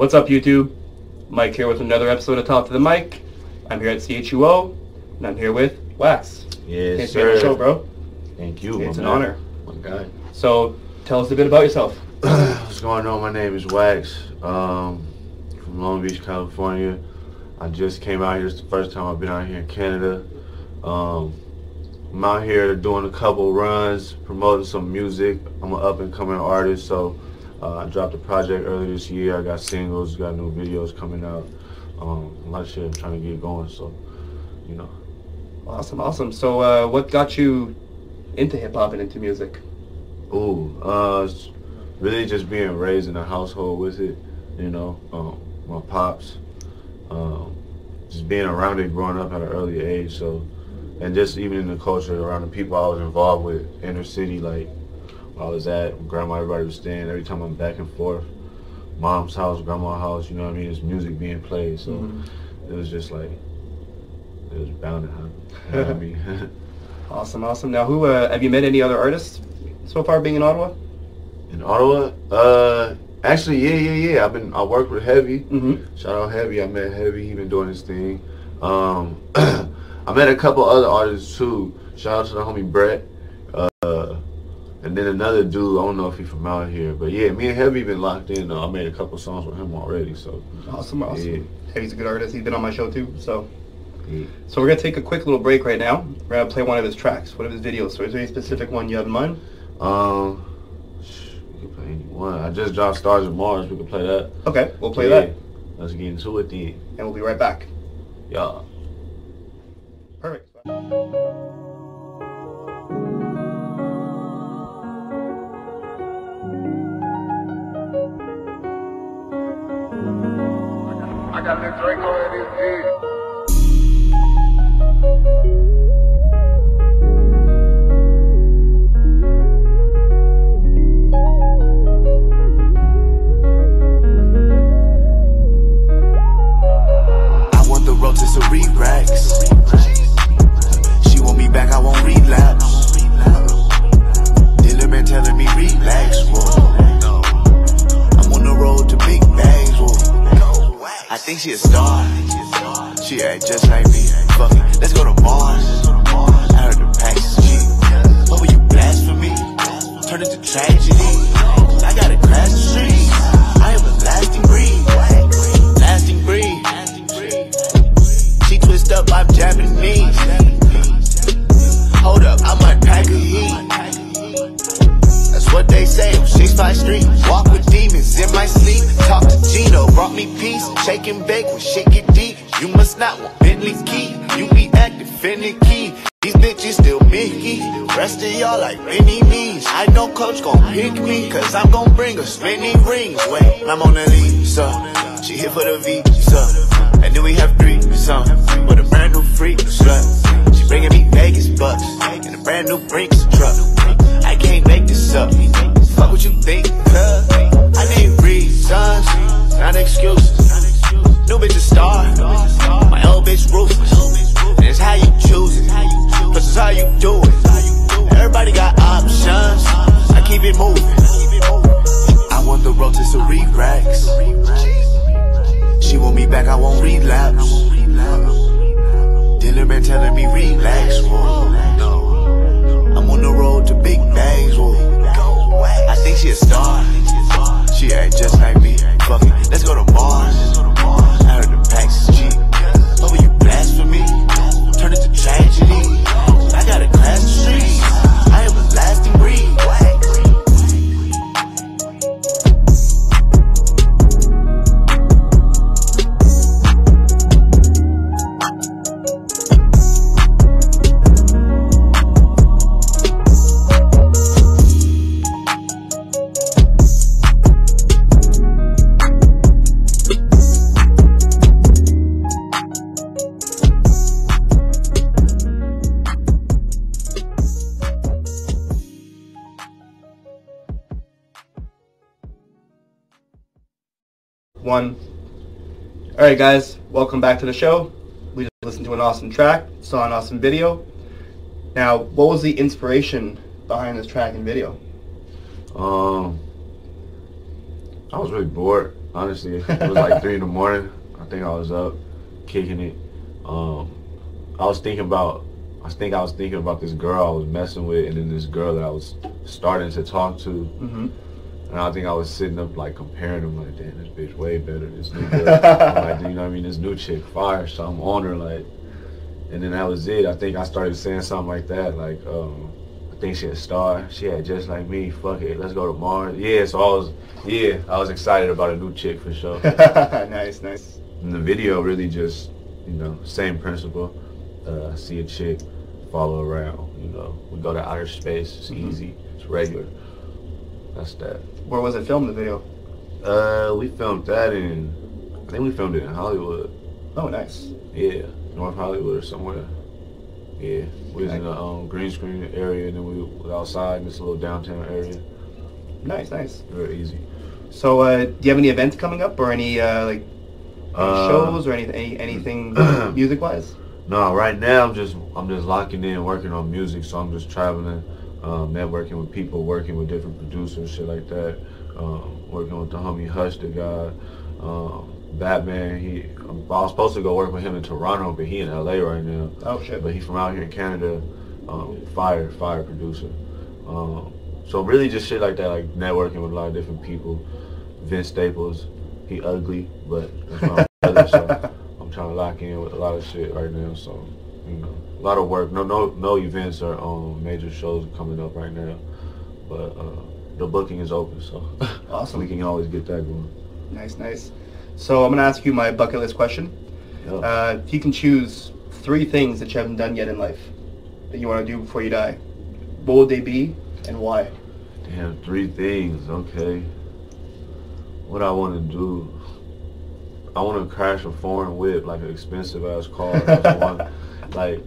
What's up, YouTube? Mike here with another episode of Talk to the Mic. I'm here at CHUO, and I'm here with Waxx. Yes, Thanks for being the show, bro. Thank you. It's an man. honor. My guy. So, tell us a bit about yourself. What's going on? My name is Waxx. Um, from Long Beach, California. I just came out here. It's the first time I've been out here in Canada. Um, I'm out here doing a couple runs, promoting some music. I'm an up and coming artist, so uh, I dropped a project earlier this year. I got singles, got new videos coming out. Um, a lot of shit I'm trying to get going. So, you know. Awesome, awesome. So, uh, what got you into hip hop and into music? Ooh, uh, really just being raised in a household with it, you know, um, my pops, um, just being around it growing up at an early age, so, and just even in the culture around the people I was involved with, inner city, like, I was at, grandma, everybody was staying, every time I'm back and forth, mom's house, grandma's house, you know what I mean, there's music being played, so Mhm. it was just like, it was bound to happen, you know I mean? Awesome, awesome. Now, who uh, have you met any other artists so far being in Ottawa? In Ottawa, uh, actually, yeah, yeah, yeah. I've been I work with Heavy. Mm-hmm. Shout out Heavy. I met Heavy. He been doing his thing. Um, I met a couple other artists too. Shout out to the homie Brett. Uh, and then another dude. I don't know if he's from out here, but yeah, me and Heavy been locked in. Uh, I made a couple songs with him already. So Awesome, awesome. Yeah. Hey, he's a good artist. He's been on my show too. So, yeah. so we're gonna take a quick little break right now. We're gonna play one of his tracks, one of his videos. So, is there any specific one you have in mind? Um, we can play any one. I just dropped Stars of Mars. We can play that. Okay, we'll play Yeah. that, Let's get into it then. and we'll be right back. Yeah. That Draco in his head. She a star. She act just like me. Fuck it, let's go to Mars. I heard the packs is cheap. What were you blasphemy? Turn it to tragedy. I gotta crash the street. I am a lasting breed. Lasting breed. She twist up, I'm Japanese. Hold up, I might pack a heat. What they say on 65 Street. Walk with demons in my sleep. Talk to Gino, brought me peace. Shake and bake when shit get deep. You must not want Bentley key. You be acting finicky. These bitches still Mickey. Rest of y'all like mini me's. I know coach gon' pick me. Cause I'm gon' bring us many rings. Wait, I'm on the lead, so she here for the V, visa. And then we have three, some with a brand new freak slut. She bringing me Vegas bucks and a brand new Brinks truck. I can't make up. Fuck what you think, cuz I need reasons, not excuses. New bitch a star, my old bitch ruthless. And it's how you choose it, plus it's how you do it. Everybody got options, I keep it moving. I want the rotisserie racks. She want me back, I won't relapse. Dealer been telling me relax, whoa. I'm on the road to big bags, whoa. Think she a star. She ain't just One. All right, guys, welcome back to the show. We just listened to an awesome track, saw an awesome video. Now, what was the inspiration behind this track and video? Um, I was really bored. Honestly, it was like three in the morning. I think I was up, kicking it. Um, I was thinking about. I think I was thinking about this girl I was messing with, and then this girl that I was starting to talk to. Mm-hmm. And I think I was sitting up like comparing them, like, damn, this bitch way better. This new girl, like, you know what I mean? This new chick fire, so I'm on her, like. And then that was it. I think I started saying something like that, like, um, I think she a star. She had just like me. Fuck it, let's go to Mars. Yeah, so I was, yeah, I was excited about a new chick for sure. nice, nice. And the video really just, you know, same principle. Uh, see a chick, follow around. You know, we go to outer space. It's Mhm. easy. It's regular. That's that. Where was it filmed? The video. Uh, we filmed that in, I think we filmed it in Hollywood. Oh, nice. Yeah, North Hollywood or somewhere. Yeah, we was in the um, green screen area, and then we was outside in this little downtown area. Nice, nice. Very easy. So, uh, do you have any events coming up, or any uh, like any Uh, shows, or any, any anything music wise? No, right now I'm just I'm just locking in, working on music. So I'm just traveling, um, networking with people, working with different producers, shit like that. Um, working with the homie Hush, the guy, um, Batman. He I was supposed to go work with him in Toronto, but he in LA right now. Oh shit. But he's from out here in Canada, um, fire fire producer. Um, so really just shit like that, like networking with a lot of different people. Vince Staples, he ugly, but that's my brother. So I'm trying to lock in with a lot of shit right now. So you know, a lot of work. No no no events or um, major shows coming up right now, but uh, the booking is open. So Awesome. we can always get that going. Nice, nice. So I'm gonna ask you my bucket list question. Yeah. Uh, if you can choose three things that you haven't done yet in life that you want to do before you die, what would they be and why? Damn, three things. Okay. What I want to do? I want to crash a foreign whip, like an expensive ass car. Like,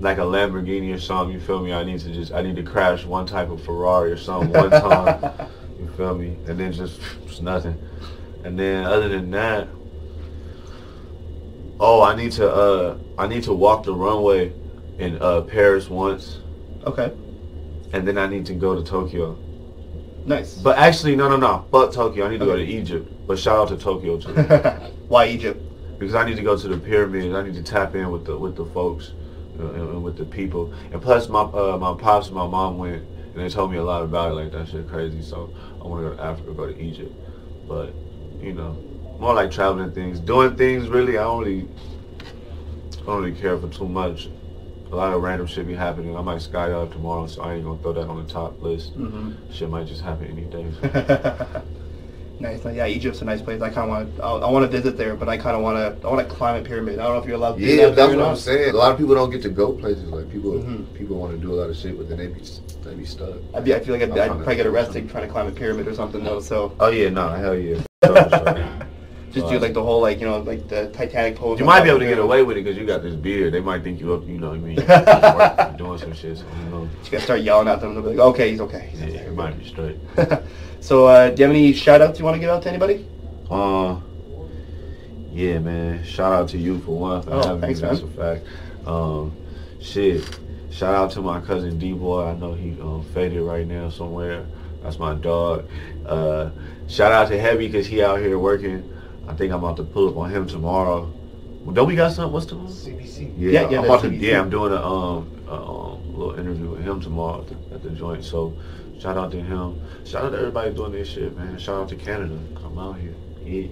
like a Lamborghini or something. You feel me? I need to just, I need to crash one type of Ferrari or something one time. you feel me? And then just, just nothing. And then other than that, oh, I need to, uh, I need to walk the runway in uh, Paris once, Okay. and then I need to go to Tokyo. Nice. But actually, no, no, no. But Tokyo. I need to go to Egypt. But shout out to Tokyo too, why Egypt? because I need to go to the pyramids. I need to tap in with the with the folks uh, and, with the people. And plus, my uh, my pops and my mom went, and they told me a lot about it. Like that shit crazy. So I want to go to Africa, go to Egypt. But you know, more like traveling things, doing things. Really, I don't I don't really care for too much. A lot of random shit be happening. I might skydive tomorrow, so I ain't gonna throw that on the top list. hmm Shit might just happen any day. nice. Yeah, Egypt's a nice place. I kind of want. I, I want to visit there, but I kind of want to. I want to climb a pyramid. I don't know if you're allowed to. Yeah, that that's what I'm saying. A lot of people don't get to go places. Like people, Mhm. people want to do a lot of shit, but then they be they be stuck. I'd be, I feel like I'd, I'd probably get arrested something. trying to climb a pyramid or something though. So Oh yeah, no, hell yeah. Just do like the whole like you know like the Titanic pose. You might be able to get away with it because you got this beard. They might think you up, you know what I mean? You're doing some shit, so you know. You gotta start yelling at them. They'll be like, okay, he's okay. He's Yeah, okay. it might be straight. so, uh, do you have any shout outs you want to give out to anybody? Uh, yeah, man. Shout out to you for one for Oh, having thanks, me. That's man. a fact. Um, shit. Shout out to my cousin D Boy. I know he um, faded right now somewhere. That's my dog. Uh, shout out to Heavy because he out here working. I think I'm about to pull up on him tomorrow. Well, don't we got something? What's tomorrow? CBC. Yeah, Yeah, yeah, I'm about to, CBC. yeah, I'm doing a um, a, um little interview with him tomorrow at the, at the joint. So shout out to him. Shout out to everybody doing this shit, man. Shout out to Canada. Come out here. Yeah.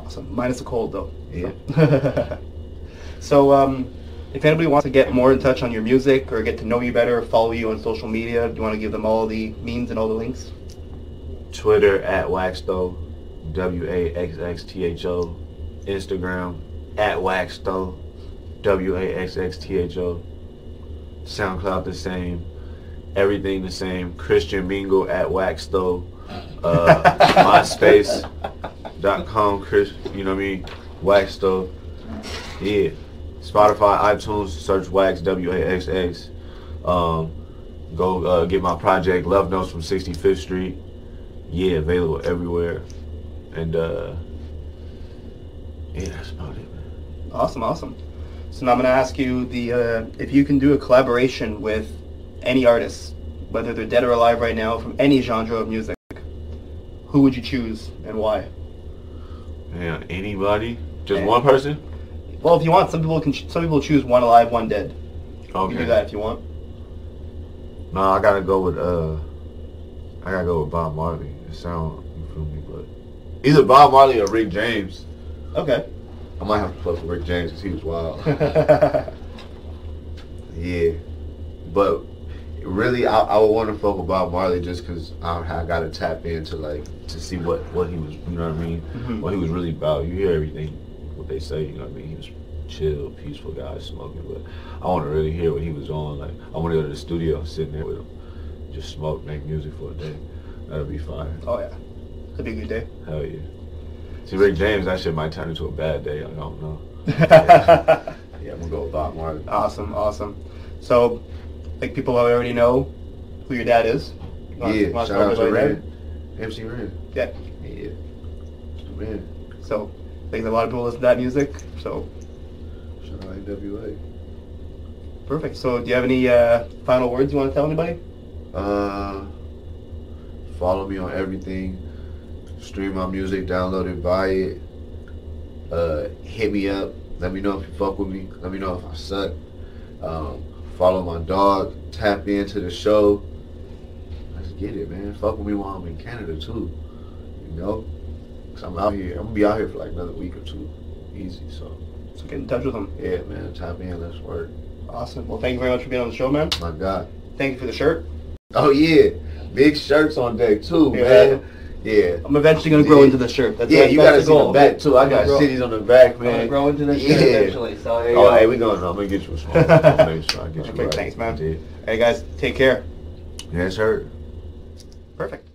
Awesome. Minus the cold though. Yeah. So, so um, if anybody wants to get more in touch on your music or get to know you better, follow you on social media, do you want to give them all the means and all the links? Twitter at Waxxtho, W A X X T H O. Instagram at Waxxtho, W A X X T H O. SoundCloud the same. Everything the same. Christian Mingle at Waxxtho. Uh, MySpace.com, Chris, you know what I mean? Waxxtho. Yeah. Spotify, iTunes, search Waxx, W A X X. Um, go uh, get my project, Love Notes from 65th Street. Yeah, available everywhere. And uh yeah, that's about it, man. Awesome, awesome. So now I'm gonna ask you the uh, if you can do a collaboration with any artist, whether they're dead or alive right now, from any genre of music, who would you choose and why? Man, anybody? Just Yeah. one person? Well, if you want, some people can. ch- Some people choose one alive, one dead. You can do that if you want. No, I gotta go with uh, I gotta go with Bob Marley. It sound you feel me, but either Bob Marley or Rick James. Okay. I might have to fuck with Rick James because he was wild. yeah, but really, I, I would want to fuck with Bob Marley just because I, I got to tap into like to see what what he was. You know what I mean? Mhm. What he was really about. You hear everything what they say. You know what I mean? He was chill, peaceful guy smoking, but I want to really hear what he was on. Like I want to go to the studio, sitting there with him, just smoke, make music for a day. That'd be fine. oh yeah, that'd be a good day. Hell yeah. See, Rick James, that shit might turn into a bad day. I don't know. Yeah, I'm gonna go with Bob Marley. awesome, awesome. So, like people already know who your dad is. Yeah, shout out to Ren. MC Ren. Yeah. Yeah. That? So, I think a lot of people listen to that music. So, shout out NWA. perfect. So, do you have any uh, final words you want to tell anybody? Uh, follow me on everything. Stream my music, download it, buy it. Uh, hit me up. Let me know if you fuck with me. Let me know if I suck. Um, follow my dog. Tap into the show. Let's get it, man. Fuck with me while I'm in Canada too. You know, cause I'm out here. I'm gonna be out here for like another week or two. Easy. So So get in touch with them. yeah, man. Tap in. Let's work. Awesome. Well, thank you very much for being on the show, man. My God. Thank you for the shirt. Oh yeah, big shirts on deck too, Yeah. man. Yeah. I'm eventually gonna grow Yeah. into the shirt. That's yeah, you that's gotta see goal. the back too. I got grow- cities on the back, man. I'm gonna grow into the shirt eventually. So there you Oh, go. hey, we going. I'm gonna get you a small. Make sure I get you Okay, right. thanks, man. Yeah. Hey guys, take care. Yeah, sir. Perfect.